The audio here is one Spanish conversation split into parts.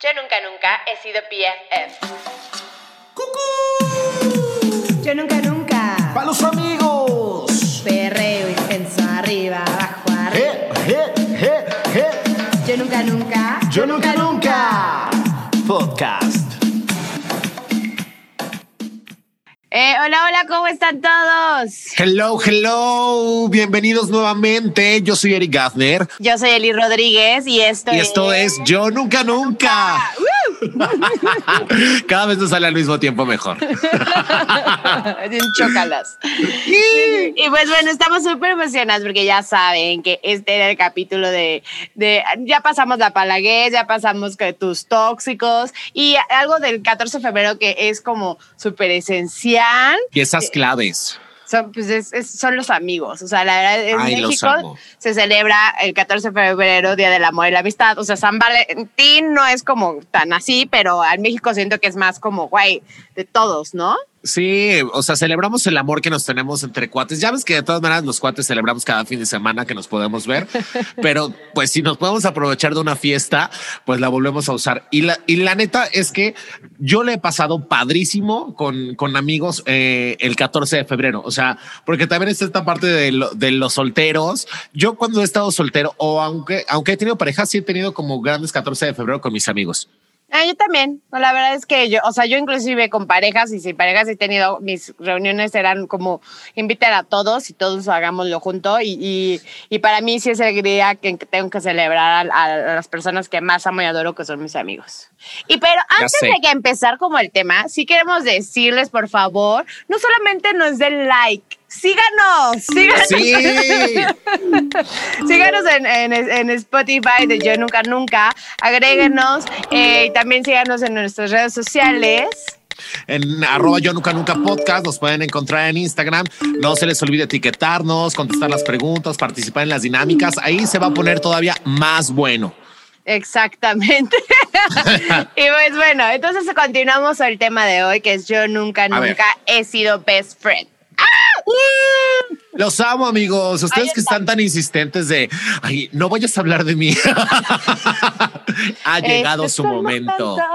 Yo nunca, nunca he sido PFF. Yo nunca, nunca. ¡Para los amigos! Hola, hola, ¿cómo están todos? Hello, hello. Bienvenidos nuevamente. Yo soy Eric Gaffner. Yo soy Eli Rodríguez y esto, Y esto es Yo Nunca Nunca. Cada vez nos sale al mismo tiempo mejor. chocalas. y pues bueno, estamos súper emocionados porque ya saben que este era el capítulo de, de ya pasamos la palaguez, ya pasamos que tus tóxicos y algo del 14 de febrero que es como súper esencial. Y esas claves. Son, pues es- es- son los amigos. O sea, la verdad, en Ay, México se celebra el 14 de febrero, Día del Amor y la Amistad. O sea, San Valentín no es como tan así, pero en México siento que es más como, güey, de todos, ¿no? Sí, o sea, celebramos el amor que nos tenemos entre cuates. Ya ves que de todas maneras los cuates celebramos cada fin de semana que nos podemos ver, pero pues si nos podemos aprovechar de una fiesta, pues la volvemos a usar. Y la, y la neta es que yo le he pasado padrísimo con, con amigos eh, el 14 de febrero. O sea, porque también está esta parte de, lo- de los solteros. Yo cuando he estado soltero o aunque, aunque he tenido pareja, sí he tenido como grandes 14 de febrero con mis amigos. Ah, yo también. No, la verdad es que yo, o sea, yo inclusive con parejas y sin parejas he tenido, mis reuniones eran como invitar a todos y todos hagámoslo junto y, y, y para mí sí es el día que tengo que celebrar a, a las personas que más amo y adoro, que son mis amigos. Y pero antes de que empezar como el tema, sí queremos decirles, por favor, no solamente nos den like, síganos, síganos. Sí. Síganos en, en- en Spotify de Yo Nunca Nunca, agréguenos eh, y también síganos en nuestras redes sociales. En arroba yo nunca nunca podcast nos pueden encontrar en Instagram. No se les olvide etiquetarnos, contestar las preguntas, participar en las dinámicas. Ahí se va a poner todavía más bueno. Exactamente. y pues bueno, entonces continuamos el tema de hoy, que es Yo Nunca. Nunca he sido best friend. Los amo, amigos. Ustedes que está. están tan insistentes de, ay, no vayas a hablar de mí. ha llegado Este su es el momento.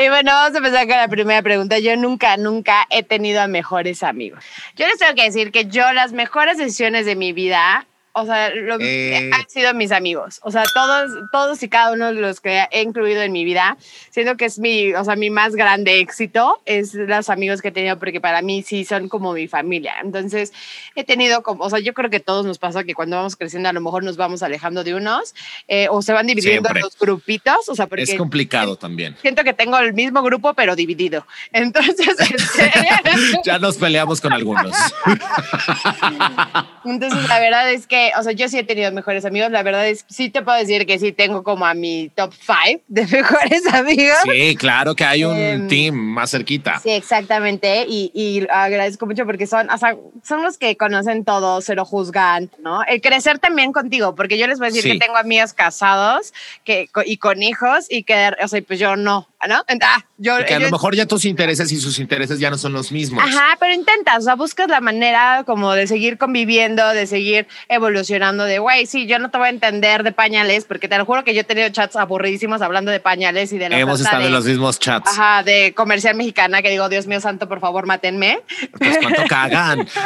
Y bueno, vamos a empezar con la primera pregunta. Yo nunca, nunca he tenido a mejores amigos. Yo les tengo que decir que yo las mejores decisiones de mi vida, o sea, lo- Eh. han sido mis amigos. O sea, todos, todos y cada uno de los que he incluido en mi vida, siento que es mi, o sea, mi más grande éxito es los amigos que he tenido, porque para mí sí son como mi familia. Entonces, he tenido como, o sea, yo creo que todos nos pasa que cuando vamos creciendo a lo mejor nos vamos alejando de unos eh, o se van dividiendo en los grupitos, o sea, porque Es complicado también. siento que tengo el mismo grupo, pero dividido. Entonces, este, Ya nos peleamos con algunos. entonces la verdad es que, o sea, yo sí he tenido mejores amigos. La verdad es, sí te puedo decir que sí tengo como a mi top five de mejores amigos. Sí, claro que hay un Em, team más cerquita. Sí, exactamente. Y, y agradezco mucho porque son, o sea, son los que conocen todo, se lo juzgan, ¿no? El crecer también contigo, porque yo les voy a decir Sí. que tengo amigos casados que, y con hijos y que, o sea, pues yo no, ¿no? Ah, yo, Porque a lo yo- mejor ya tus intereses y sus intereses ya no son los mismos. Ajá, pero intentas, o sea, buscas la manera como de seguir conviviendo, de seguir evolucionando, de, güey, sí, yo no te voy a entender de pañales, porque te lo juro que yo he tenido chats aburridísimos hablando de pañales y de la Hemos estado de, en los mismos chats. Ajá, de comercial mexicana, que digo, Dios mío santo, por favor, mátenme. Pues cuánto cagan.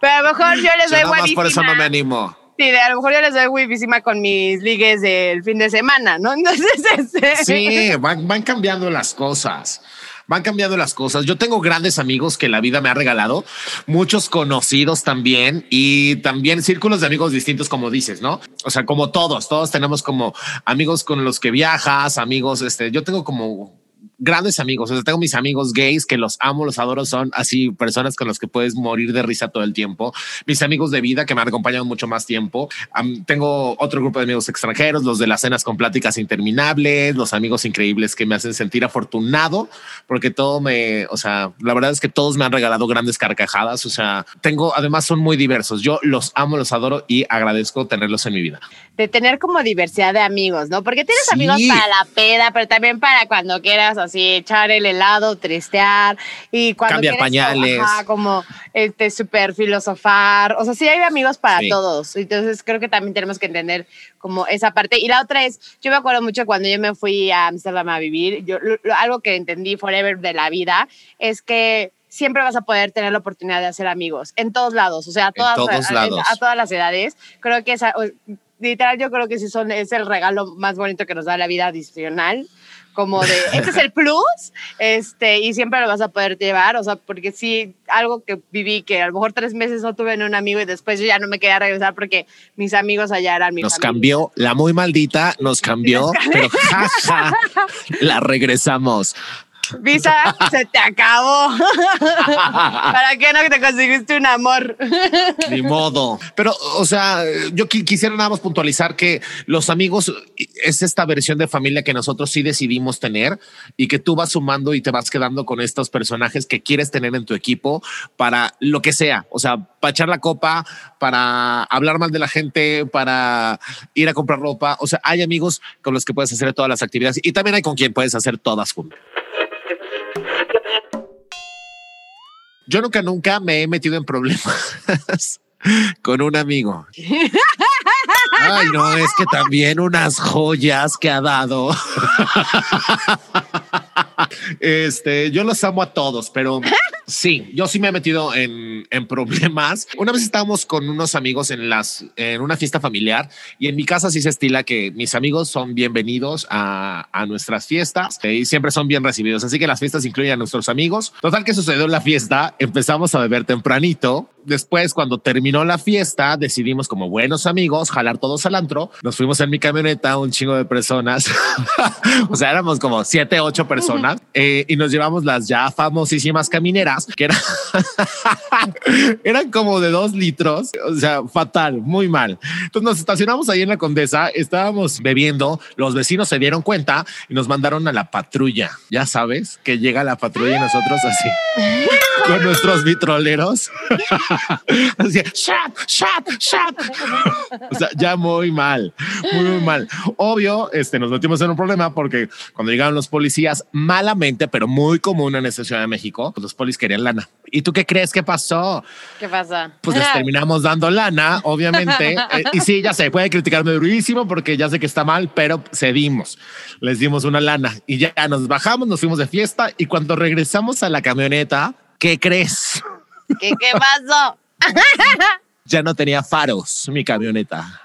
Pero a lo mejor yo les Yo doy más por eso no me animo. Sí, de, a lo mejor yo les doy guapísima con mis ligues del fin de semana, ¿no? Entonces, este... Sí, van, van cambiando las cosas. Van cambiando las cosas. Yo tengo grandes amigos que la vida me ha regalado, muchos conocidos también y también círculos de amigos distintos, como dices, ¿no? O sea, como todos, todos tenemos como amigos con los que viajas, amigos, este, yo tengo como grandes amigos. O sea, tengo mis amigos gays que los amo, los adoro. Son así personas con las que puedes morir de risa todo el tiempo. Mis amigos de vida que me han acompañado mucho más tiempo. Tengo otro grupo de amigos extranjeros, los de las cenas con pláticas interminables, los amigos increíbles que me hacen sentir afortunado porque todo me, o sea, la verdad es que todos me han regalado grandes carcajadas. O sea, tengo, además son muy diversos. Yo los amo, los adoro y agradezco tenerlos en mi vida. De tener como diversidad de amigos, ¿no? Porque tienes Sí. amigos para la peda, pero también para cuando quieras así echar el helado, tristear y cuando Cambiar pañales. ajá, como este súper filosofar, o sea, sí hay amigos para Sí. todos, entonces creo que también tenemos que entender como esa parte. Y la otra es, yo me acuerdo mucho cuando yo me fui a Amsterdam a vivir, yo, lo- lo- algo que entendí forever de la vida es que siempre vas a poder tener la oportunidad de hacer amigos en todos lados, o sea, a todas, todos a- lados. a todas las edades. Creo que esa, literal, yo creo que sí son, es el regalo más bonito que nos da la vida adicional. Como de, este es el plus, este, y siempre lo vas a poder llevar, o sea, porque sí, algo que viví, que a lo mejor tres meses no tuve ni un amigo y después yo ya no me quería regresar porque mis amigos allá eran mis Nos cambió, la muy maldita nos cambió, pero jaja, la regresamos. Visa, se te acabó. ¿Para qué no te conseguiste un amor? Ni modo. Pero, o sea, yo qui- quisiera nada más puntualizar que los amigos es esta versión de familia que nosotros sí decidimos tener y que tú vas sumando y te vas quedando con estos personajes que quieres tener en tu equipo para lo que sea. O sea, para echar la copa, para hablar mal de la gente, para ir a comprar ropa. O sea, hay amigos con los que puedes hacer todas las actividades y también hay con quien puedes hacer todas juntas. Yo nunca, nunca me he metido en problemas con un amigo. Ay, no, es que también unas joyas que ha dado. Este, yo los amo a todos, pero sí, yo sí me he metido en, en problemas. Una vez estábamos con unos amigos en las en una fiesta familiar y en mi casa sí se estila que mis amigos son bienvenidos a, a nuestras fiestas eh, y siempre son bien recibidos. Así que las fiestas incluyen a nuestros amigos. Total que sucedió en la fiesta, empezamos a beber tempranito. Después, cuando terminó la fiesta, decidimos como buenos amigos jalar todos al antro. Nos fuimos en mi camioneta, un chingo de personas. o sea, éramos como siete, ocho personas eh, y nos llevamos las ya famosísimas camineras que eran, eran como de dos litros. O sea, fatal, muy mal. Entonces nos estacionamos ahí en la Condesa, estábamos bebiendo, los vecinos se dieron cuenta y nos mandaron a la patrulla. Ya sabes que llega la patrulla y nosotros así con nuestros vitroleros. así, shot, shot, shot. o sea, ya muy mal, muy, muy mal. Obvio, este, nos metimos en un problema porque cuando llegaron los policías, malamente, pero muy común en esta Ciudad de México, pues los polis querían lana. ¿Y tú qué crees que pasó? ¿Qué pasa? Pues les terminamos dando lana, obviamente. Eh, y sí, ya sé, puede criticarme durísimo porque ya sé que está mal, pero cedimos. Les dimos una lana y ya nos bajamos, nos fuimos de fiesta y cuando regresamos a la camioneta, ¿qué crees? ¿Qué, qué pasó? Ya no tenía faros mi camioneta.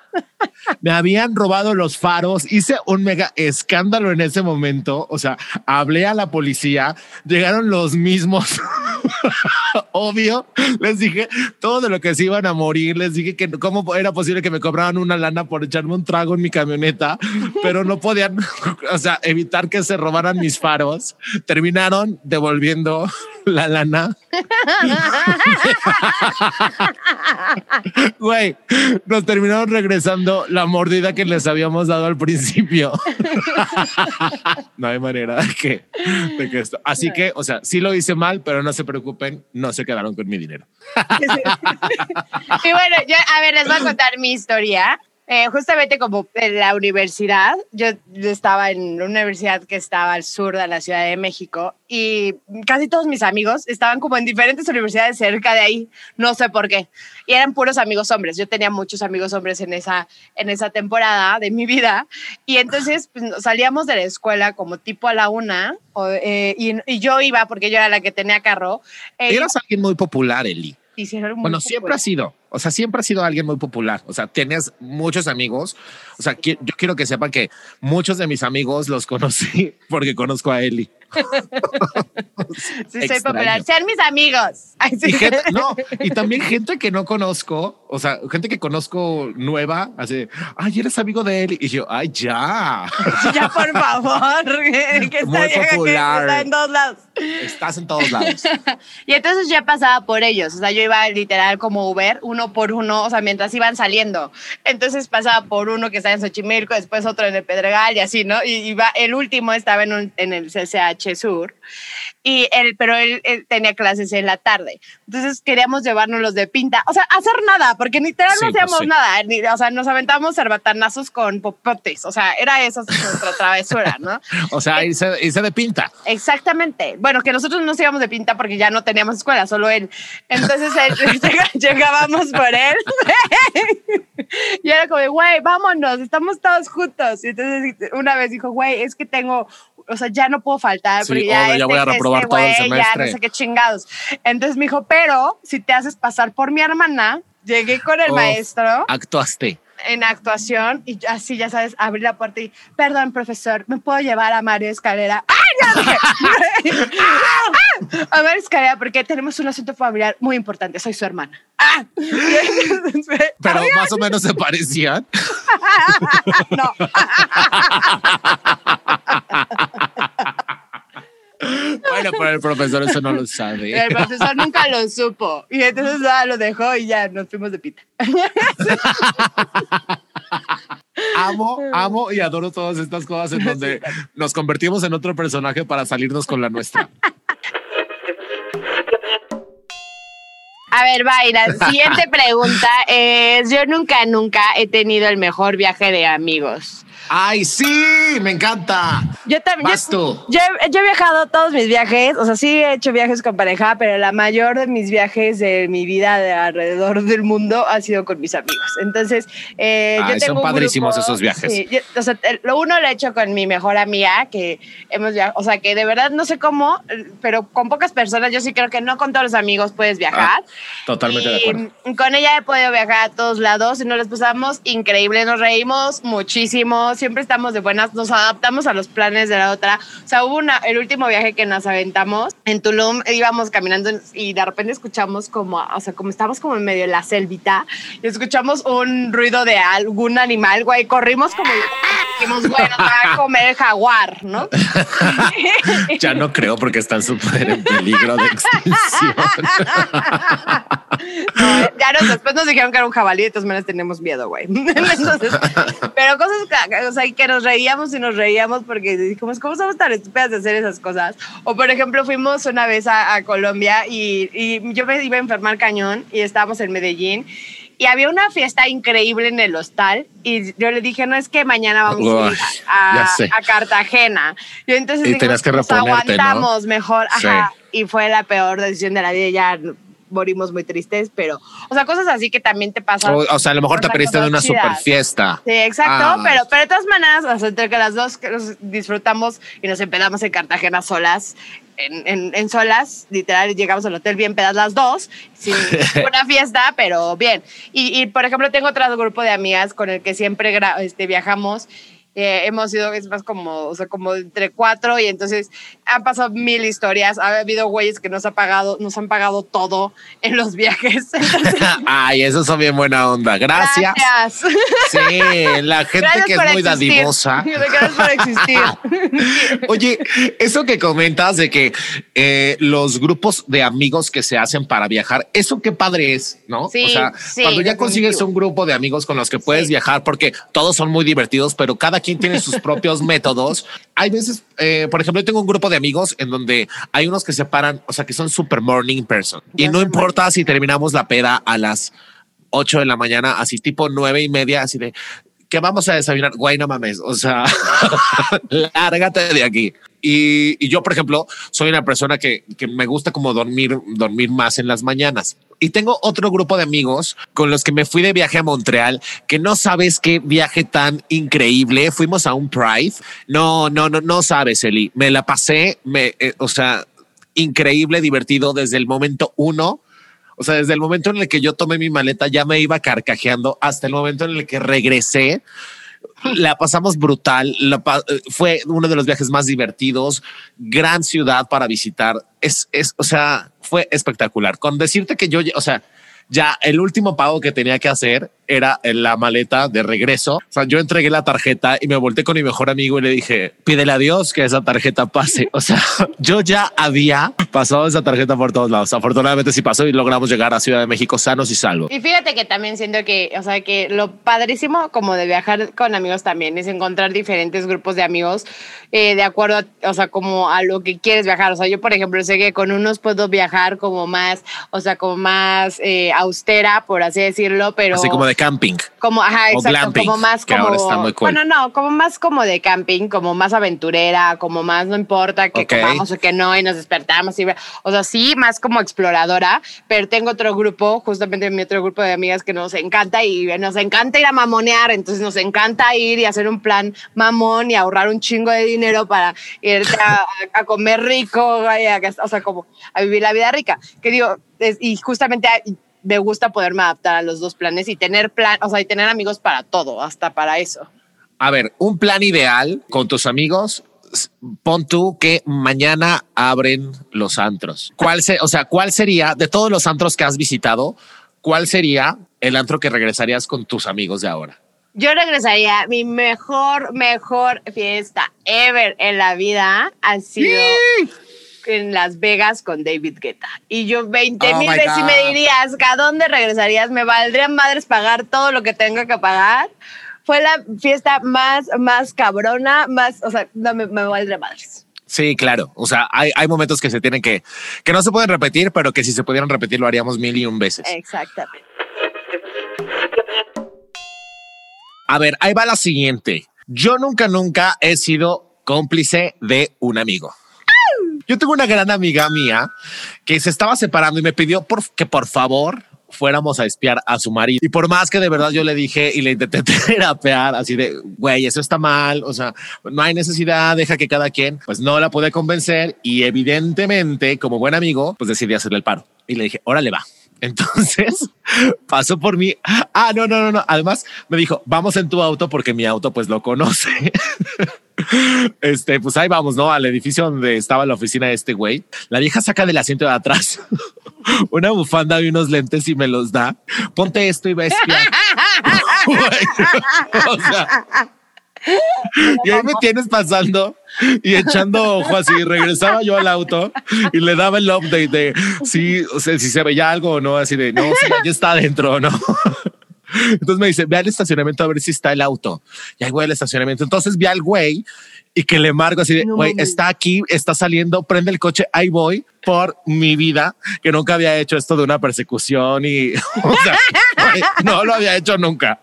Me habían robado los faros, hice un mega escándalo en ese momento, o sea, hablé a la policía, llegaron los mismos, obvio, les dije todo de lo que se iban a morir, les dije que cómo era posible que me cobraran una lana por echarme un trago en mi camioneta, pero no podían, o sea, evitar que se robaran mis faros, terminaron devolviendo la lana. Güey, nos terminaron regresando la mordida que les habíamos dado al principio. no hay manera de que, de que esto. Así que, o sea, sí lo hice mal, pero no se preocupen, no se quedaron con mi dinero. Y bueno, yo, a ver, les voy a contar mi historia. Eh, justamente como en la universidad, yo estaba en una universidad que estaba al sur de la Ciudad de México y casi todos mis amigos estaban como en diferentes universidades cerca de ahí, no sé por qué. Y eran puros amigos hombres. Yo tenía muchos amigos hombres en esa, en esa temporada de mi vida. Y entonces pues, salíamos de la escuela como tipo a la una o, eh, y, y yo iba porque yo era la que tenía carro. Eh, Eras alguien muy popular, Eli. hicieron muy Bueno, siempre ha sido, o sea, siempre ha sido alguien muy popular. O sea, tienes muchos amigos. O sea, yo quiero que sepan que muchos de mis amigos los conocí porque conozco a Eli. Sí, soy Extraño. popular. Sean mis amigos. Ay, sí. Y gente, no, y también gente que no conozco, o sea, gente que conozco nueva, así, ay, eres amigo de él. Y yo, ay, ya, Ya, por favor. que Muy está, vieja que popular. está en todos lados. estás en todos lados. Y entonces ya pasaba por ellos. O sea, yo iba literal como Uber, uno por uno, o sea, mientras iban saliendo. Entonces pasaba por uno que estaba en Xochimilco, después otro en el Pedregal y así, ¿no? Y iba, el último estaba en, un- en el CCH Sur. Y él, pero él, él tenía clases en la tarde. Entonces queríamos llevarnos los de pinta. O sea, hacer nada, porque literal Sí, no pues hacíamos sí. nada, ni- o sea, nos aventamos cerbatanazos con popotes, o sea, era esa nuestra travesura, ¿no? O sea, irse, irse de pinta. Exactamente. Bueno, que nosotros no nos íbamos de pinta porque ya no teníamos escuela, solo él. Entonces él- llegábamos por él y era como, güey, vámonos, estamos todos juntos. Y entonces una vez dijo, güey, es que tengo, o sea, ya no puedo faltar Sí, porque ya, voy a reprobar todo el güey, ya semestre. no sé qué chingados. Entonces me dijo, pero si te haces pasar por mi hermana, llegué con el Oh. maestro Actuaste. en actuación y así, ya sabes, abrí la puerta y, perdón, profesor, ¿me puedo llevar a Mario Escalera? ¡Ay, ya dije! a Mario Escalera porque tenemos un asunto familiar muy importante, soy su hermana. ¡Ah! Pero más o menos se parecían. no. Bueno, pero el profesor eso no lo sabe. El profesor nunca lo supo. Y entonces nada, lo dejó y ya nos fuimos de pita. Amo, amo y adoro todas estas cosas en donde nos convertimos en otro personaje para salirnos con la nuestra. A ver, Vaira, siguiente pregunta es, yo nunca, nunca he tenido el mejor viaje de amigos. ¡Ay, sí! ¡Me encanta! Yo también. Yo, he- yo he viajado todos mis viajes, o sea, sí he hecho viajes con pareja, pero la mayor de mis viajes de mi vida de alrededor del mundo ha sido con mis amigos. Entonces, eh, Ay, yo tengo son padrísimos grupo- esos viajes. sí, yo- o sea, el- lo uno lo he hecho con mi mejor amiga, que hemos viajado, o sea, que de verdad no sé cómo, pero con pocas personas, yo sí creo que no con todos los amigos puedes viajar. Totalmente de acuerdo. Con ella he podido viajar a todos lados y nos las pasamos increíble, nos reímos muchísimo, siempre estamos de buenas, nos adaptamos a los planes de la otra. O sea, hubo una, el último viaje que nos aventamos en Tulum, íbamos caminando y de repente escuchamos como, o sea, como estábamos como en medio de la selvita y escuchamos un ruido de algún animal, güey, corrimos como y dijimos, bueno, va a comer el jaguar, ¿no? Ya no creo porque están súper en peligro de extinción. No, ya nos, después nos dijeron que era un jabalí, de todas maneras tenemos miedo, güey. Entonces, pero cosas o sea, que nos reíamos y nos reíamos porque dijimos, ¿cómo somos tan estúpidas de hacer esas cosas? O, por ejemplo, fuimos una vez a, a Colombia y, y yo me iba a enfermar cañón y estábamos en Medellín. Y había una fiesta increíble en el hostal y yo le dije, no es que mañana vamos Uy, a, a Cartagena. Y entonces Y dijimos, que "Pues reponerte, ¿no?" aguantamos mejor. Sí. Ajá. Y fue la peor decisión de la vida. Ya morimos muy tristes, pero, o sea, cosas así que también te pasan. O, o sea, a lo mejor te perdiste de una super fiesta. Sí, exacto, Ah. pero, pero de todas maneras, o sea, entre que las dos que nos disfrutamos y nos empedamos en Cartagena solas, en, en, en solas, literal, llegamos al hotel bien pedas las dos, sin una fiesta, pero bien. Y, y, por ejemplo, tengo otro grupo de amigas con el que siempre este, viajamos. Eh, hemos ido, es más como, o sea, como entre cuatro y entonces han pasado mil historias. Ha habido güeyes que nos, ha pagado, nos han pagado todo en los viajes. Entonces, Ay, eso son bien buena onda. Gracias. Gracias. Sí, la gente Gracias que es muy existir. dadivosa. Gracias por existir. Oye, eso que comentas de que eh, los grupos de amigos que se hacen para viajar, eso qué padre es, ¿no? Sí, o sea, sí, cuando ya definitivo. consigues un grupo de amigos con los que puedes Sí. viajar, porque todos son muy divertidos, pero cada quien tiene sus propios métodos. Hay veces, eh, por ejemplo, yo tengo un grupo de amigos en donde hay unos que se paran, o sea, que son super morning person y Ya no importa si terminamos la peda a las 8 de la mañana, así tipo nueve y media, así de que vamos a desayunar. Güey, no mames. O sea, lárgate de aquí. Y, y yo, por ejemplo, soy una persona que, que me gusta como dormir, dormir más en las mañanas. Y tengo otro grupo de amigos con los que me fui de viaje a Montreal, que no sabes qué viaje tan increíble. Fuimos a un Pride. No, no, no, no sabes, Eli. Me la pasé, me, eh, o sea, increíble, divertido desde el momento uno. O sea, desde el momento en el que yo tomé mi maleta ya me iba carcajeando hasta el momento en el que regresé. La pasamos brutal. Eh, fue uno de los viajes más divertidos. Gran ciudad para visitar. Es, es, o sea, fue espectacular. Con decirte que yo, o sea, ya el último pago que tenía que hacer era la maleta de regreso. O sea, yo entregué la tarjeta y me volteé con mi mejor amigo y le dije, pídele a Dios que esa tarjeta pase. O sea, yo ya había pasado esa tarjeta por todos lados. Afortunadamente sí pasó y logramos llegar a Ciudad de México sanos y salvos. Y fíjate que también siento que, o sea, que lo padrísimo como de viajar con amigos también es encontrar diferentes grupos de amigos eh, de acuerdo, o sea, como a lo que quieres viajar. O sea, yo, por ejemplo, sé que con unos puedo viajar como más, o sea, como más eh, austera, por así decirlo, pero... Así como de camping. Como, ajá, exacto, glamping, como más que como... ahora está muy cool. Bueno, no, como más como de camping, como más aventurera, como más no importa que Ok. comamos o que no y nos despertamos y... O sea, sí, más como exploradora, pero tengo otro grupo, justamente mi otro grupo de amigas que nos encanta y nos encanta ir a mamonear, entonces nos encanta ir y hacer un plan mamón y ahorrar un chingo de dinero para irte a, a comer rico, y a gast- o sea, como a vivir la vida rica. Que digo, es- y justamente me gusta poderme adaptar a los dos planes y tener plan, o sea, y tener amigos para todo, hasta para eso. A ver, un plan ideal con tus amigos. Pon tú que mañana abren los antros. ¿Cuál se, o sea, cuál sería de todos los antros que has visitado? ¿Cuál sería el antro que regresarías con tus amigos de ahora? Yo regresaría, mi mejor, mejor fiesta ever en la vida ha sido en Las Vegas con David Guetta. Y yo 20 Oh mil veces God. me dirías, ¿a dónde regresarías? Me valdría madres pagar todo lo que tenga que pagar. Fue la fiesta más, más cabrona, más, o sea, no me, me valdría madres. Sí, claro. O sea, hay, hay momentos que se tienen que, que no se pueden repetir, pero que si se pudieran repetir lo haríamos mil y un veces. Exactamente. A ver, ahí va la siguiente. Yo nunca, nunca he sido cómplice de un amigo. Yo tengo una gran amiga mía que se estaba separando y me pidió por, que por favor fuéramos a espiar a su marido. Y por más que de verdad yo le dije y le intenté terapear así de, güey, eso está mal, o sea, no hay necesidad, deja que cada quien, pues no la pude convencer y evidentemente como buen amigo, pues decidí hacerle el paro. Y le dije, órale va. Entonces pasó por mí. Ah, no, no, no, no. Además me dijo, vamos en tu auto porque mi auto pues lo conoce. Este, pues ahí vamos, ¿no? Al edificio donde estaba la oficina de este güey. La vieja saca del asiento de atrás una bufanda y unos lentes y me los da. Ponte esto y va a espiar. O sea, y ahí me tienes pasando y echando ojo así. Regresaba yo al auto y le daba el update de si, o sea, si se veía algo o no, así de no, sí, ya está adentro, no. Entonces me dice, ve al estacionamiento a ver si está el auto. Y ahí voy al estacionamiento. Entonces vi al güey y que le marco así de, No güey, mames. está aquí, está saliendo, prende el coche, ahí voy por mi vida, que nunca había hecho esto de una persecución y, o sea, güey, no lo había hecho nunca.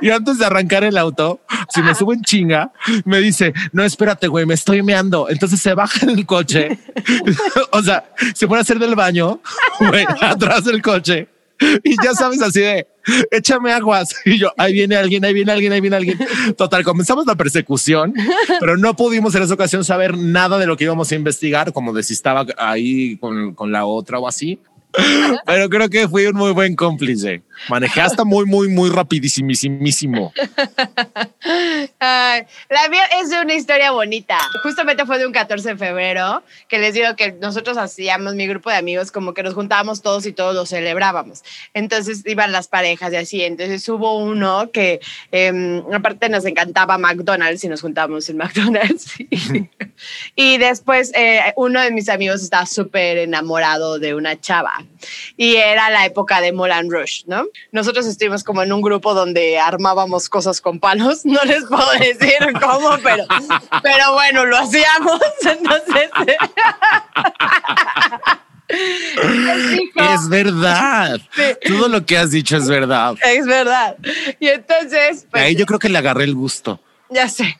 Y antes de arrancar el auto, si me subo en chinga, me dice, no, espérate, güey, me estoy meando. Entonces se baja del coche. o sea, se pone a hacer del baño, güey, atrás del coche. Y ya sabes, así de, échame aguas. Y yo, ahí viene alguien, ahí viene alguien, ahí viene alguien. Total, comenzamos la persecución, pero no pudimos en esa ocasión saber nada de lo que íbamos a investigar, como de si estaba ahí con, con la otra o así. Pero creo que fui un muy buen cómplice. Manejé hasta muy, muy, muy rapidísimísimo. La mía es de una historia bonita. Justamente fue de un 14 de febrero que les digo que nosotros hacíamos, mi grupo de amigos, como que nos juntábamos todos y todos lo celebrábamos. Entonces iban las parejas y así. Entonces hubo uno que, eh, aparte, nos encantaba McDonald's y nos juntábamos en McDonald's. y después eh, uno de mis amigos estaba súper enamorado de una chava y era la época de Moulin Rush, ¿no? Nosotros estuvimos como en un grupo donde armábamos cosas con palos, no les puedo decir cómo, pero, pero bueno, lo hacíamos, entonces... dijo- Es verdad. Sí. Todo lo que has dicho es verdad. es verdad. Y entonces, pues, Ahí yo creo que le agarré el gusto. Ya sé.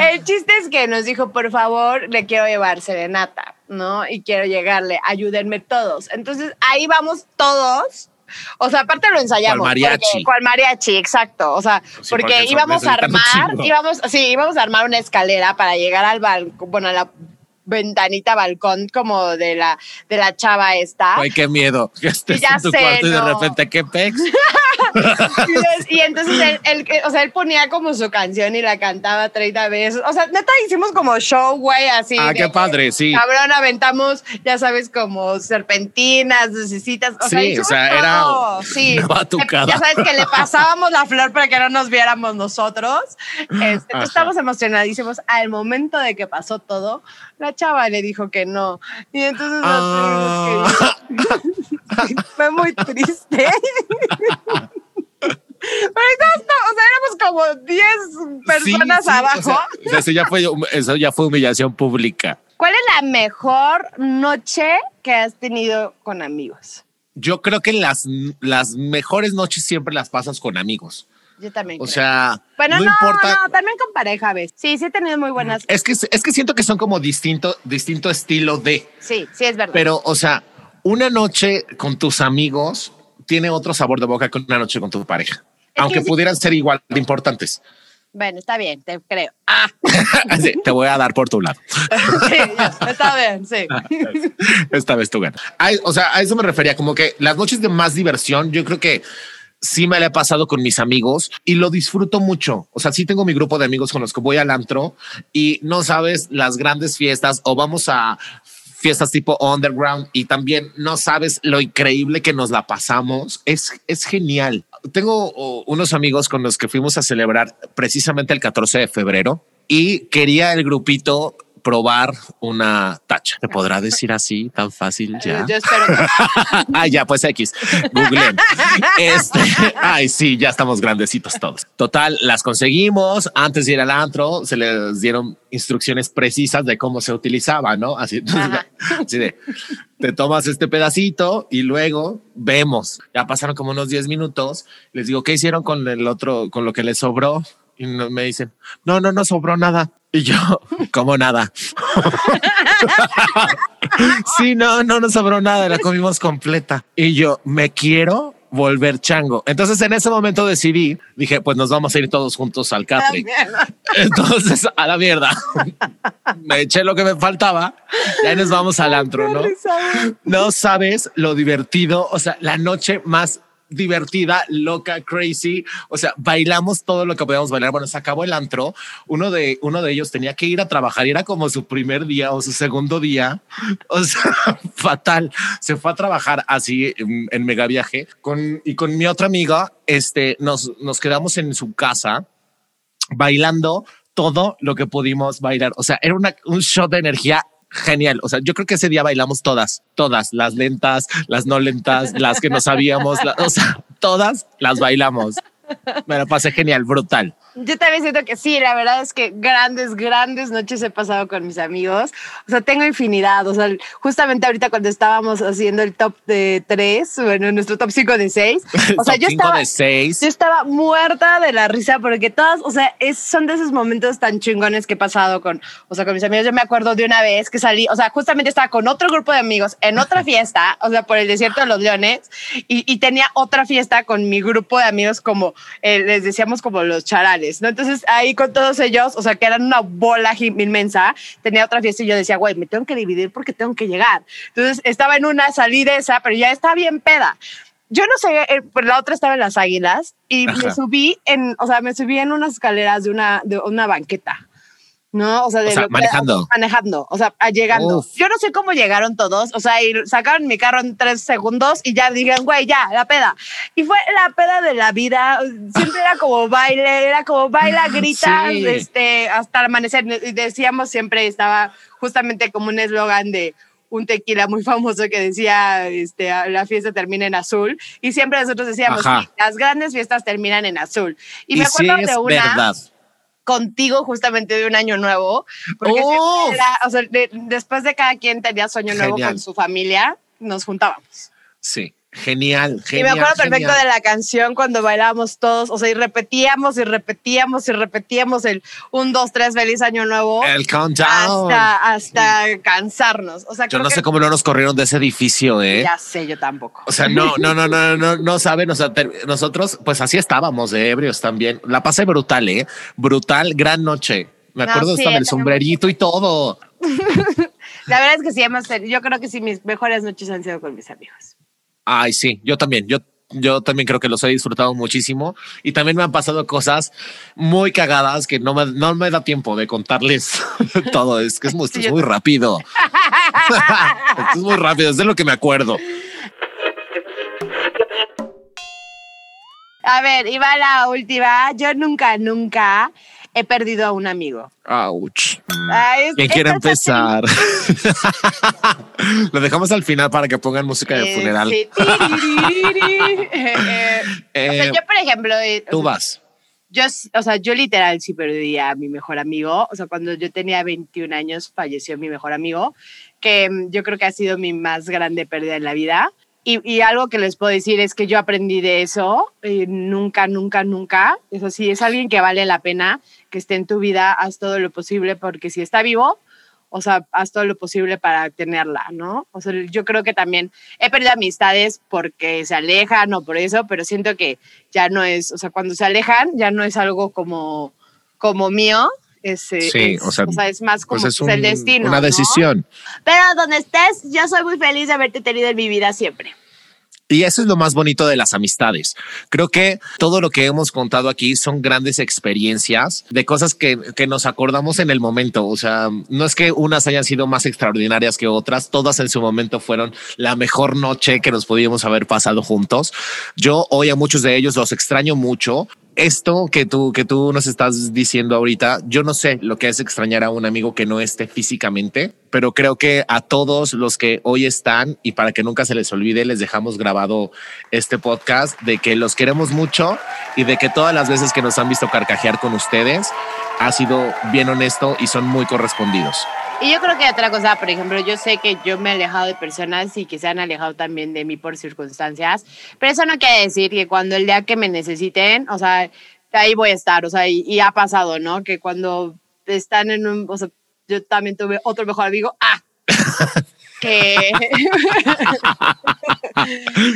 El chiste es que nos dijo, por favor, le quiero llevar serenata, ¿no? Y quiero llegarle, ayúdenme todos. Entonces ahí vamos todos. O sea, aparte lo ensayamos. Cual mariachi. porque- Cual mariachi, exacto. O sea, Sí, porque, íbamos a armar, íbamos, sí, íbamos a armar una escalera para llegar al balcón, bueno, a la ventanita balcón como de la, de la chava esta. Ay, qué miedo. Que estés Ya en tu sé, cuarto y de repente, qué pex. y entonces él, él, o sea, él ponía como su canción y la cantaba 30 veces. O sea, neta hicimos como show, güey, así. Ah, de qué padre, sí. Cabrón, aventamos, ya sabes, como serpentinas. O sea, Sí, hicimos o sea, era. Sí. una batucada. Ya sabes que le pasábamos la flor para que no nos viéramos nosotros. Este, estábamos emocionadísimos. Al momento de que pasó todo, la chava le dijo que no. Y entonces Ah. que. Fue muy triste. Pero o sea, éramos como 10 personas Sí, sí, abajo. o sea, o sea, eso, ya fue, eso ya fue humillación pública. ¿Cuál es la mejor noche que has tenido con amigos? Yo creo que las, las mejores noches siempre las pasas con amigos. Yo también. O creo. sea, bueno, no, no, importa. no, también con pareja, ¿ves? Sí, sí he tenido muy buenas. Es que, es que siento que son como distinto, distinto estilo de. Sí, sí, es verdad. Pero, o sea, una noche con tus amigos tiene otro sabor de boca que una noche con tu pareja. que Aunque sí. pudieran ser igual de importantes. Bueno, está bien, te creo. Ah, Así, te voy a dar por tu lado. sí, está bien, sí. Esta vez tú ganas. O sea, a eso me refería, como que las noches de más diversión, yo creo que sí me la he pasado con mis amigos y lo disfruto mucho. O sea, sí tengo mi grupo de amigos con los que voy al antro y no sabes las grandes fiestas o vamos a fiestas tipo underground y también no sabes lo increíble que nos la pasamos. Es, es genial. Tengo unos amigos con los que fuimos a celebrar precisamente el 14 de febrero y quería el grupito probar una tacha. ¿Te podrá decir así tan fácil ya? Yo espero que ah, ya, pues X. Google. Este, ay, sí, ya estamos grandecitos todos. Total, las conseguimos. Antes de ir al antro, se les dieron instrucciones precisas de cómo se utilizaba, ¿no? Así, así de, te tomas este pedacito y luego vemos. Ya pasaron como unos 10 minutos. Les digo, ¿qué hicieron con el otro, con lo que les sobró? Y no- me dicen, no, no, no sobró nada. Y yo, ¿cómo nada? sí, no, no nos sobró nada, la comimos completa. Y yo, me quiero volver chango. Entonces en ese momento decidí, dije, pues nos vamos a ir todos juntos al catering. Entonces, a la mierda. me eché lo que me faltaba y ahí nos vamos al antro, ¿no? No sabes lo divertido, o sea, la noche más divertida, loca, crazy. O sea, bailamos todo lo que podíamos bailar. Bueno, se acabó el antro. Uno de, uno de ellos tenía que ir a trabajar y era como su primer día o su segundo día. O sea, fatal. Se fue a trabajar así en, mega viaje con, y con mi otra amiga. Este nos, nos quedamos en su casa bailando todo lo que pudimos bailar. O sea, era un show de energía genial. O sea, yo creo que ese día bailamos todas, todas, las lentas, las no lentas, las que no sabíamos, o sea, todas las bailamos. Me la pasé genial, brutal. Yo también siento que sí, la verdad es que grandes, grandes noches he pasado con mis amigos. O sea, tengo infinidad. O sea, justamente ahorita cuando estábamos haciendo el top de tres, bueno, nuestro top cinco de seis, o sea, Top yo estaba, de seis. yo estaba muerta de la risa porque todas, o sea, es, son de esos momentos tan chingones que he pasado con, o sea, con mis amigos. Yo me acuerdo de una vez que salí, o sea, justamente estaba con otro grupo de amigos en otra fiesta, o sea, por el desierto de los leones, y, y tenía otra fiesta con mi grupo de amigos como, eh, les decíamos como los charales, ¿no? Entonces ahí con todos ellos, o sea, que eran una bola inmensa, tenía otra fiesta y yo decía, güey, me tengo que dividir porque tengo que llegar. Entonces estaba en una salida esa, pero ya estaba bien peda yo no sé, eh, la otra estaba en las águilas y Ajá. me subí en, o sea, me subí en unas escaleras de una, de una banqueta. ¿No? O sea, de O sea, lo que- manejando. manejando, o sea, llegando. Uf. Yo no sé cómo llegaron todos, o sea, y sacaron mi carro en tres segundos y ya dijeron, güey, ya, la peda. Y fue la peda de la vida, siempre era como baile, era como baila, grita, Sí. este, hasta el amanecer. Y decíamos siempre, estaba justamente como un eslogan de un tequila muy famoso que decía, este, la fiesta termina en azul. Y siempre nosotros decíamos. "Sí, las grandes fiestas terminan en azul. Y, Y, me sí acuerdo es de una verdad. Contigo justamente de un año nuevo, o sea, de- después de cada quien tenía sueño nuevo Genial. con su familia, nos juntábamos. Sí, genial, y genial. me acuerdo perfecto de la canción cuando bailábamos todos, o sea, y repetíamos y repetíamos y repetíamos el un, dos, tres, feliz año nuevo. El countdown. hasta, hasta cansarnos. O sea, Yo no sé cómo no nos corrieron de ese edificio, ¿eh? Ya sé, yo tampoco. O sea, no, no, no, no, no, no saben. O sea, nosotros, pues así estábamos de ebrios también. La pasé brutal, ¿eh? Brutal, gran noche. Me No, acuerdo sí, hasta del sombrerito y todo. La verdad es que sí, hemos tenido- yo creo que sí, mis mejores noches han sido con mis amigos. Ay, sí, yo también. Yo yo también creo que los he disfrutado muchísimo y también me han pasado cosas muy cagadas que no me, no me da tiempo de contarles todo. Es que es muy, es muy rápido. es muy rápido, es de lo que me acuerdo. A ver, iba la última. Yo nunca, nunca he perdido a un amigo. Ouch. Es- ¿Quién quiere empezar? Lo dejamos al final para que pongan música de Eh, funeral. sí. Eh, Eh, o sea, yo, por ejemplo, eh, o Tú sea, vas. yo, o sea, yo literal sí perdí a mi mejor amigo. O sea, cuando yo tenía 21 años falleció mi mejor amigo, que mm, yo creo que ha sido mi más grande pérdida en la vida. Y, y algo que les puedo decir es que yo aprendí de eso. eh, nunca, nunca, nunca. Eso sí, es alguien que vale la pena que esté en tu vida. Haz todo lo posible porque si está vivo, o sea, haz todo lo posible para tenerla, ¿no? O sea, yo creo que también he perdido amistades porque se alejan o por eso, pero siento que ya no es, o sea, cuando se alejan ya no es algo como, como mío. Es, eh, Sí, es- o sea, es más como Pues es pues, el un- destino. una ¿no? decisión. Pero donde estés, yo soy muy feliz de haberte tenido en mi vida siempre. Y eso es lo más bonito de las amistades. Creo que todo lo que hemos contado aquí son grandes experiencias de cosas que, que nos acordamos en el momento. O sea, no es que unas hayan sido más extraordinarias que otras, todas en su momento fueron la mejor noche que nos podíamos haber pasado juntos. Yo hoy a muchos de ellos los extraño mucho. Esto que tú, que tú nos estás diciendo ahorita, yo no sé lo que es extrañar a un amigo que no esté físicamente, pero creo que a todos los que hoy están y para que nunca se les olvide, les dejamos grabado este podcast de que los queremos mucho y de que todas las veces que nos han visto carcajear con ustedes ha sido bien honesto y son muy correspondidos. Y yo creo que otra cosa, por ejemplo, yo sé que yo me he alejado de personas y que se han alejado también de mí por circunstancias, pero eso no quiere decir que cuando el día que me necesiten, o sea, ahí voy a estar, o sea, y, y ha pasado, ¿no? Que cuando están en un, o sea, yo también tuve otro mejor amigo, ah, que,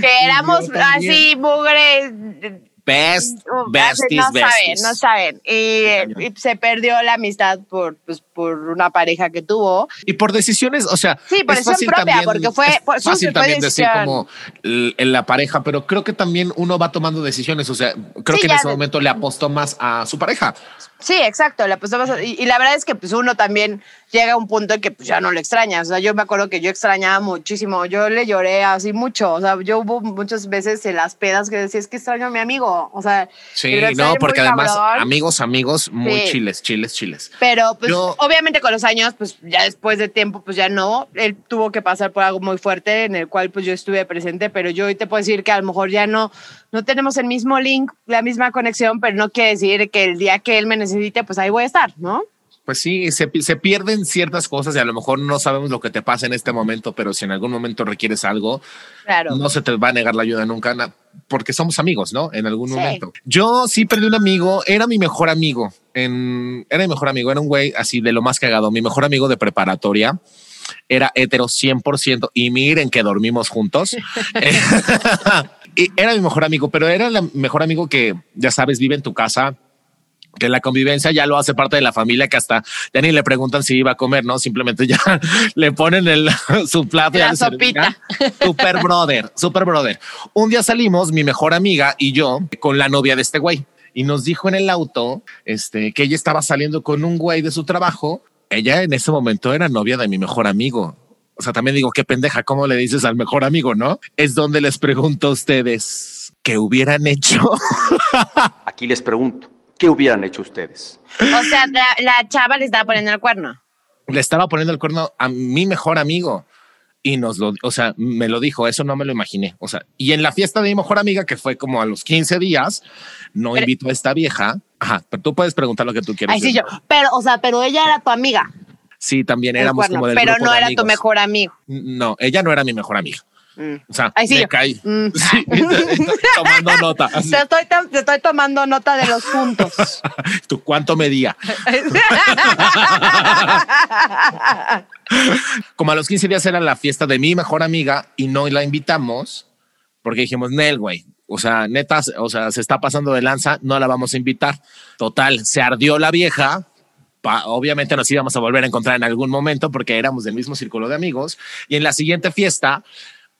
que éramos así, mugre, Best, Uh, besties, no besties. saben, no saben. Y, y se perdió la amistad por, pues, por una pareja que tuvo. Y por decisiones, o sea, Sí, por es fácil propia, también- porque fue- es por- fácil también decir decisión. como l- en la pareja, pero creo que también uno va tomando decisiones. O sea, creo Sí, que en ese momento le apostó más a su pareja. Sí, exacto. La apostamos a- y, y la verdad es que pues uno también llega a un punto en que pues ya no lo extraña. O sea, yo me acuerdo que yo extrañaba muchísimo. Yo le lloré así mucho. O sea, yo hubo muchas veces en las pedas que decía, es que extraño a mi amigo. O sea, Sí, no, porque además, cabrón. amigos, amigos, muy Sí. chiles, chiles, chiles. Pero pues Yo- obviamente con los años, pues ya después de tiempo, pues ya no. Él tuvo que pasar por algo muy fuerte en el cual pues yo estuve presente, pero yo hoy te puedo decir que a lo mejor ya no, no tenemos el mismo link, la misma conexión, pero no quiere decir que el día que él me necesite, pues ahí voy a estar, ¿no? Pues sí, se, pi- se pierden ciertas cosas y a lo mejor no sabemos lo que te pasa en este momento, pero si en algún momento requieres algo, Claro. no se te va a negar la ayuda nunca, porque somos amigos, ¿no? En algún Sí. momento. Yo sí perdí un amigo, era mi mejor amigo, en, era mi mejor amigo, era un güey así de lo más cagado, mi mejor amigo de preparatoria. Era hetero 100% y miren que dormimos juntos. y era mi mejor amigo, pero era el mejor amigo que, ya sabes, vive en tu casa, que la convivencia ya lo hace parte de la familia, que hasta ya ni le preguntan si iba a comer, ¿no? Simplemente ya le ponen el, su plato. y La sopita. Super brother, super brother. Un día salimos, mi mejor amiga y yo, con la novia de este güey. Y nos dijo en el auto este, que ella estaba saliendo con un güey de su trabajo. Ella en ese momento era novia de mi mejor amigo. O sea, también digo, qué pendeja, ¿cómo le dices al mejor amigo, no? Es donde les pregunto a ustedes qué hubieran hecho. Aquí les pregunto, ¿qué hubieran hecho ustedes? O sea, la, la chava le estaba poniendo el cuerno. le estaba poniendo el cuerno a mi mejor amigo y nos lo, o sea, me lo dijo, eso no me lo imaginé. O sea, y en la fiesta de mi mejor amiga, que fue como a los 15 días, no Pero- invitó a esta vieja. Ajá, pero tú puedes preguntar lo que tú quieras. Ay, sí, yo. Pero, o sea, pero ella era tu amiga. Sí, también éramos cuerno, como del pero grupo no de era tu mejor amigo. No, ella no era mi mejor amiga. Mm. O sea, Ay, sí, me caí. Mm. Sí, tomando nota. Te estoy, te estoy tomando nota de los puntos. ¿Tú cuánto medía? Como a los 15 días era la fiesta de mi mejor amiga y no la invitamos porque dijimos, Nel, güey. O sea, neta, o sea, se está pasando de lanza, no la vamos a invitar. Total, se ardió la vieja. Pa- obviamente nos íbamos a volver a encontrar en algún momento porque éramos del mismo círculo de amigos. Y en la siguiente fiesta,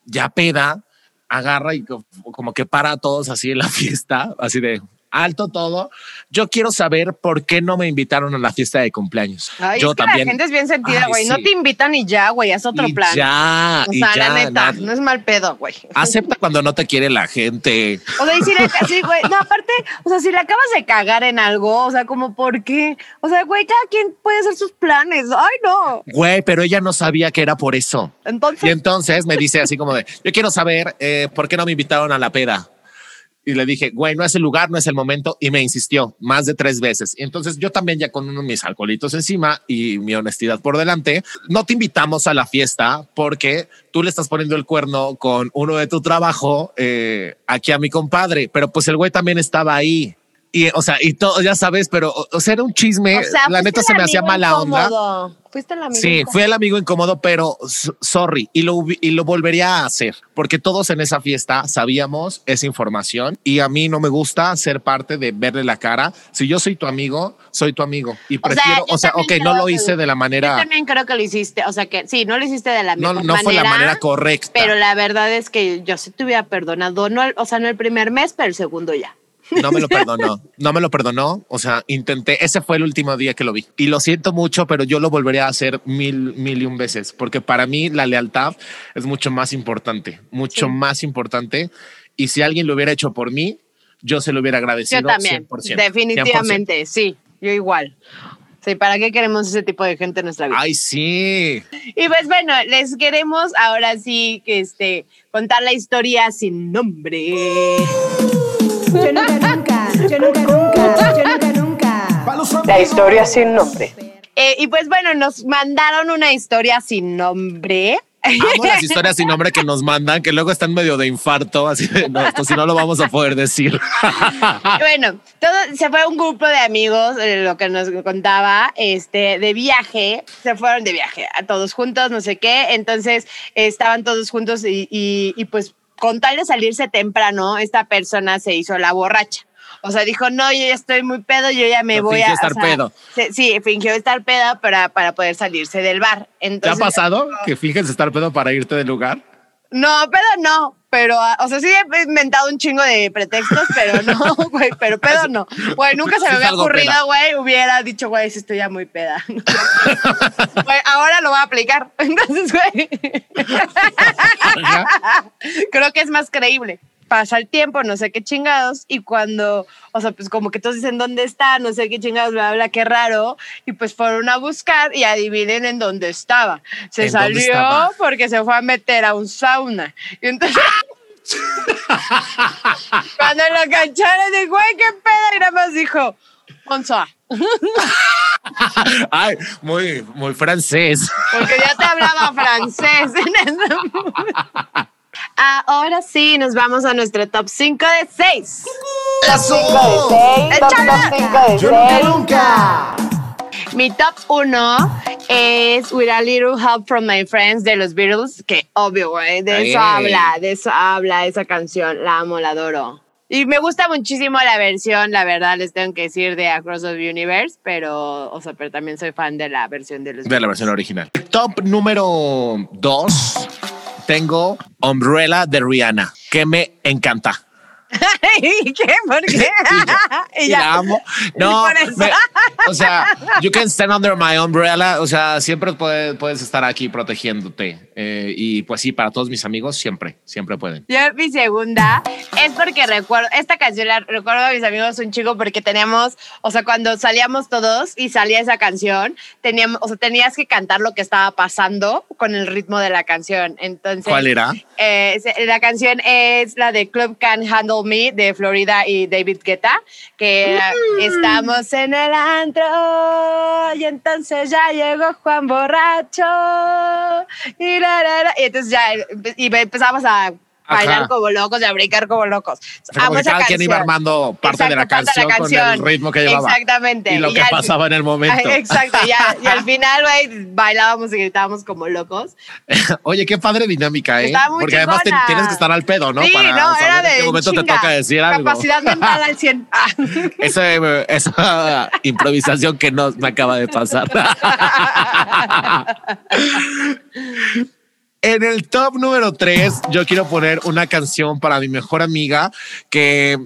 ya peda, agarra y co- como que para a todos así en la fiesta, así de alto todo. Yo quiero saber por qué no me invitaron a la fiesta de cumpleaños. Ay, Yo es que también. la gente es bien sentida, güey. No te invitan y ya, güey. Haz otro Y plan. Ya, o y sea, ya, la neta, nada. no es mal pedo, güey. Acepta cuando no te quiere la gente. O sea, y si la, sí, güey, no, aparte, o sea, si le acabas de cagar en algo, o sea, como, ¿por qué? O sea, güey, cada quien puede hacer sus planes. Ay, no. Güey, pero ella no sabía que era por eso. Entonces, Y entonces me dice así como de, yo quiero saber eh, por qué no me invitaron a la peda. Y le dije, güey, no es el lugar, no es el momento. Y me insistió más de tres veces. Y entonces yo también ya con uno de mis alcoholitos encima y mi honestidad por delante, no te invitamos a la fiesta porque tú le estás poniendo el cuerno con uno de tu trabajo eh, aquí a mi compadre. Pero pues el güey también estaba ahí. Y, o sea, y todo, ya sabes, pero, o, sea, era un chisme. o sea, la neta se me hacía mala onda. incómodo. Fuiste el amigo. Sí, incómodo. fui el amigo incómodo, pero sorry, y lo, y lo volvería a hacer, porque todos en esa fiesta sabíamos esa información y a mí no me gusta ser parte de verle la cara. Si yo soy tu amigo, soy tu amigo y O sea, prefiero, yo o sea, ok, no lo que- hice de la Yo manera, también creo que lo hiciste, o sea que sí, no lo hiciste de la no, mejor no fue la manera correcta. Pero la verdad es que yo sí te hubiera perdonado, no, o sea, no el primer mes, pero el segundo ya. No me lo perdonó, no me lo perdonó. O sea, intenté, ese fue el último día que lo vi. Y lo siento mucho, pero yo lo volvería a hacer mil, mil y un veces, porque para mí la lealtad es mucho más importante, mucho Sí. más importante. Y si alguien lo hubiera hecho por mí, yo se lo hubiera agradecido. Yo también, 100%, definitivamente, sí, yo igual. Sí, ¿para qué queremos ese tipo de gente en nuestra 100%. vida? Ay, sí. Y pues bueno, les queremos ahora sí que este contar la historia sin nombre. Yo nunca, nunca, yo nunca, nunca, yo nunca, nunca. La historia sin nombre. Eh, y pues bueno, nos mandaron una historia sin nombre. Amo las historias sin nombre que nos mandan, que luego están medio de infarto, así de, no, esto si no lo vamos a poder decir. bueno, todo, se fue un grupo de amigos, eh, lo que nos contaba, este, de viaje, se fueron de viaje, a todos juntos, no sé qué, entonces eh, estaban todos juntos y, y- y, pues con tal de salirse temprano, esta persona se hizo la borracha. O sea, dijo, no, yo ya estoy muy pedo, yo ya me Pero voy fingió a... estar o sea, pedo. se- sí, fingió estar pedo para, para poder salirse del bar. ¿Te ha Entonces, pasado que finges estar pedo para irte del lugar? No, pedo no, pero, ah, o sea, sí he inventado un chingo de pretextos, pero no, güey, pero pedo no. Güey, nunca se me había ocurrido, güey, hubiera dicho, güey, sí estoy ya muy peda. Güey, ahora lo voy a aplicar. Entonces, güey, creo que es más creíble. Pasa el tiempo, no sé qué chingados, y cuando, o sea, pues como que todos dicen dónde está, no sé qué chingados, bla, bla, qué raro, y pues fueron a buscar y adivinen en dónde estaba. Se ¿En dónde salió estaba? porque se fue a meter a un sauna. Y entonces, cuando lo cacharon, de güey, qué pedo, y nada más dijo, Onza, Ay, muy, muy francés. porque ya te hablaba francés en ese momento. Ahora sí, nos vamos a nuestro top 5 de 6. Yo nunca, nunca. Mi top 1 es With a Little Help from My Friends de los Beatles, que obvio, güey, de Ay. eso habla, de eso habla esa canción, la amo, la adoro. Y me gusta muchísimo la versión, la verdad, les tengo que decir de Across the Universe, pero, o sea, pero también soy fan de la versión de los De la versión original. Top número dos, tengo Umbrella de Rihanna, que me encanta. ¿Y qué? ¿Por qué? Y Y ya. la amo. No, me- o sea, you can stand under my umbrella. O sea, siempre puede- puedes estar aquí protegiéndote. Eh, y pues sí, para todos mis amigos, siempre, siempre pueden. Yo mi segunda es porque recuerdo, esta canción la recuerdo a mis amigos un chico porque teníamos, o sea, cuando salíamos todos y salía esa canción, teníamos, o sea, tenías que cantar lo que estaba pasando con el ritmo de la canción. Entonces, ¿Cuál era? eh, la canción es la de Club Can Handle Me de Florida y David Guetta, que era, estamos en el antro y entonces ya llegó Juan Borracho y, la, la, la, y entonces ya y empezamos a bailar como locos y a brincar como locos. Amo que esa cada quien iba canción. armando parte de la Exacto, parte canción con el ritmo que llevaba. Exactamente. Y lo que ya al- pasaba en el momento. Exacto, ya, y al final, güey, bailábamos y gritábamos como locos. Oye, qué padre dinámica, ¿eh? Estaba muy Porque además te- chingona. tienes que estar al pedo, ¿no? Sí, Para no, saber era en de qué momento chinga. te toca decir algo. Capacidad mental al 100. Ah. Ese- esa improvisación que nos me acaba de pasar. En el top número 3, yo quiero poner una canción para mi mejor amiga que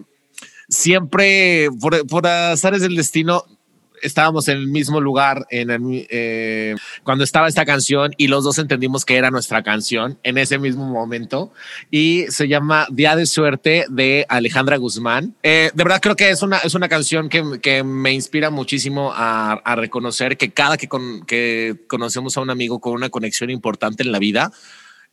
siempre, por, por azares del destino, estábamos en el mismo lugar en el, eh, cuando estaba esta canción y los dos entendimos que era nuestra canción en ese mismo momento y se llama Día de Suerte de Alejandra Guzmán. Eh, de verdad creo que es una, es una canción que, que me inspira muchísimo a, a reconocer que cada que, con, que conocemos a un amigo con una conexión importante en la vida,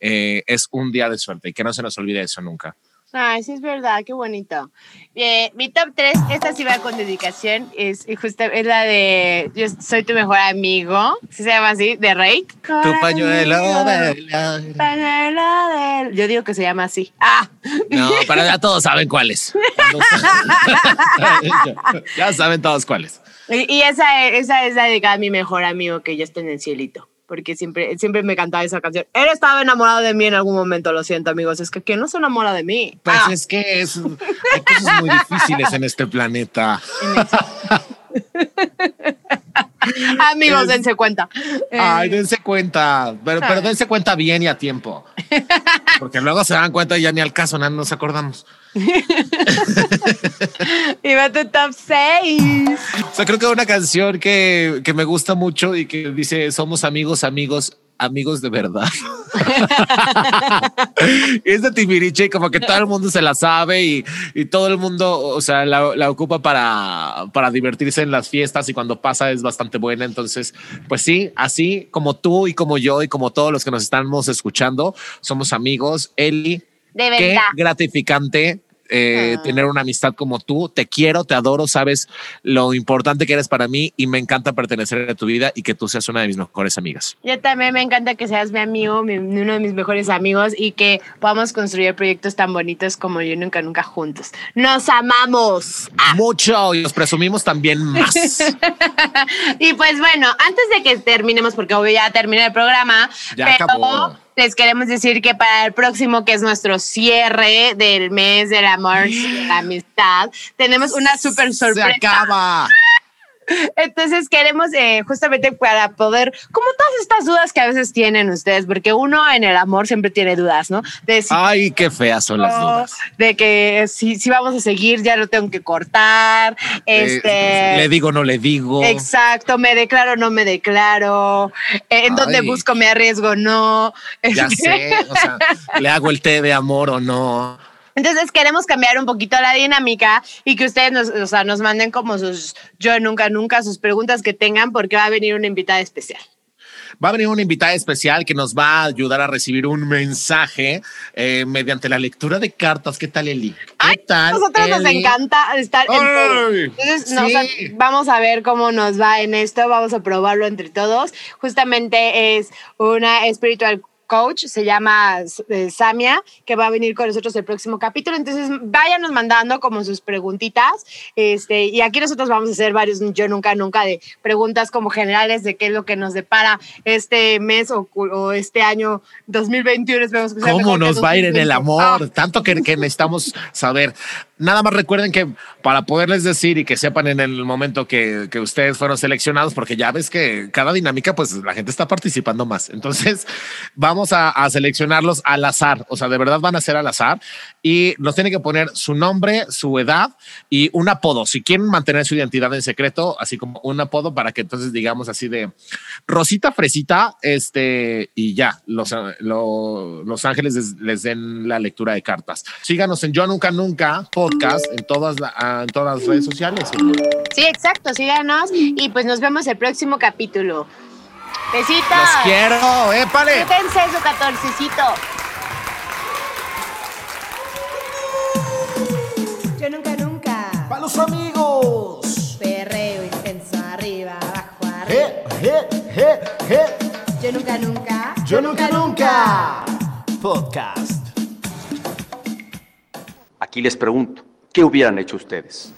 eh, es un día de suerte y que no se nos olvide eso nunca. Ay, sí es verdad, qué bonito. Eh, mi top 3, esta sí va con dedicación, es, justo, es la de Yo soy tu mejor amigo, ¿sí se llama así? De Rake. Tu pañuelo de... Pañuelo de... Yo digo que se llama así. Ah. No, pero ya todos saben cuáles. ya saben todos cuáles. Y, y esa, esa es la dedicada a mi mejor amigo que ya está en el cielito. Porque siempre, siempre me cantaba esa canción. Él estaba enamorado de mí en algún momento, lo siento, amigos. Es que ¿quién no se enamora de mí? Pues Ah. es que es, hay cosas muy difíciles en este planeta. Amigos, es- dense cuenta. Ay, Eh, dense cuenta, pero, pero dense cuenta bien y a tiempo. Porque luego se dan cuenta y ya ni al caso, no nos acordamos. y va tu top 6. O sea, creo que una canción que, que me gusta mucho y que dice somos amigos, amigos, amigos de verdad. es de Timbiriche y como que todo el mundo se la sabe y, y todo el mundo, o sea, la, la ocupa para, para divertirse en las fiestas y cuando pasa es bastante buena. Entonces, pues sí, así como tú y como yo y como todos los que nos estamos escuchando, somos amigos. Eli, De qué verdad. gratificante eh, Ah. tener una amistad como tú. Te quiero, te adoro, sabes lo importante que eres para mí y me encanta pertenecer a tu vida y que tú seas una de mis mejores amigas. Yo también me encanta que seas mi amigo, mi- uno de mis mejores amigos y que podamos construir proyectos tan bonitos como yo nunca, nunca juntos. ¡Nos amamos! Mucho y nos presumimos también más. Y pues bueno, antes de que terminemos, porque obvio ya terminé el programa, Ya pero acabó. Les queremos decir que para el próximo, que es nuestro cierre del mes del amor y de la amistad, tenemos una súper Se sorpresa. acaba. Entonces queremos eh, justamente para poder, como todas estas dudas que a veces tienen ustedes, porque uno en el amor siempre tiene dudas, ¿no? De si Ay, qué feas son las dudas. de que si, si vamos a seguir ya lo tengo que cortar, este... Eh, le digo, no le digo. Exacto, me declaro, no me declaro, eh, en donde Ay. busco, me arriesgo, no. Ya Este, sé, o sea, le hago el té de amor o no. Entonces queremos cambiar un poquito la dinámica y que ustedes nos, o sea, nos manden como sus yo nunca, nunca, sus preguntas que tengan porque va a venir una invitada especial. Va a venir una invitada especial que nos va a ayudar a recibir un mensaje eh, mediante la lectura de cartas. ¿Qué tal, Eli? ¿Qué Ay, tal? nosotros nos encanta estar en Entonces, sí. vamos a ver cómo nos va en esto, vamos a probarlo entre todos. Justamente es una espiritual coach, se llama eh, Samia, que va a venir con nosotros el próximo capítulo. Entonces, váyanos mandando como sus preguntitas. Este, y aquí nosotros vamos a hacer varios, yo nunca, nunca, de preguntas como generales de qué es lo que nos depara este mes o, o este año 2021. Esperemos que ¿Cómo nos va a ir en el 2020. amor? Ah, Tanto que, que necesitamos saber. Nada más recuerden que para poderles decir y que sepan en el momento que, que ustedes fueron seleccionados, porque ya ves que cada dinámica, pues la gente está participando más. Entonces, vamos a, a seleccionarlos al azar. O sea, de verdad van a ser al azar y nos tienen que poner su nombre, su edad y un apodo. Si quieren mantener su identidad en secreto, así como un apodo para que entonces digamos así de Rosita Fresita, este, y ya, los, lo- los ángeles les, les den la lectura de cartas. Síganos en Yo Nunca Nunca podcast en todas, la- ah, en todas las redes sociales. Sí, exacto, síganos y pues nos vemos el próximo capítulo. Besitos. Los quiero, épale. Quítense su catorcecito. Yo nunca, nunca. ¡Para los amigos! Perreo intenso, arriba, abajo, arriba. ¡Je, je, je, je! Yo nunca, nunca. ¡Yo nunca, nunca! Podcast. Aquí les pregunto, ¿qué hubieran hecho ustedes?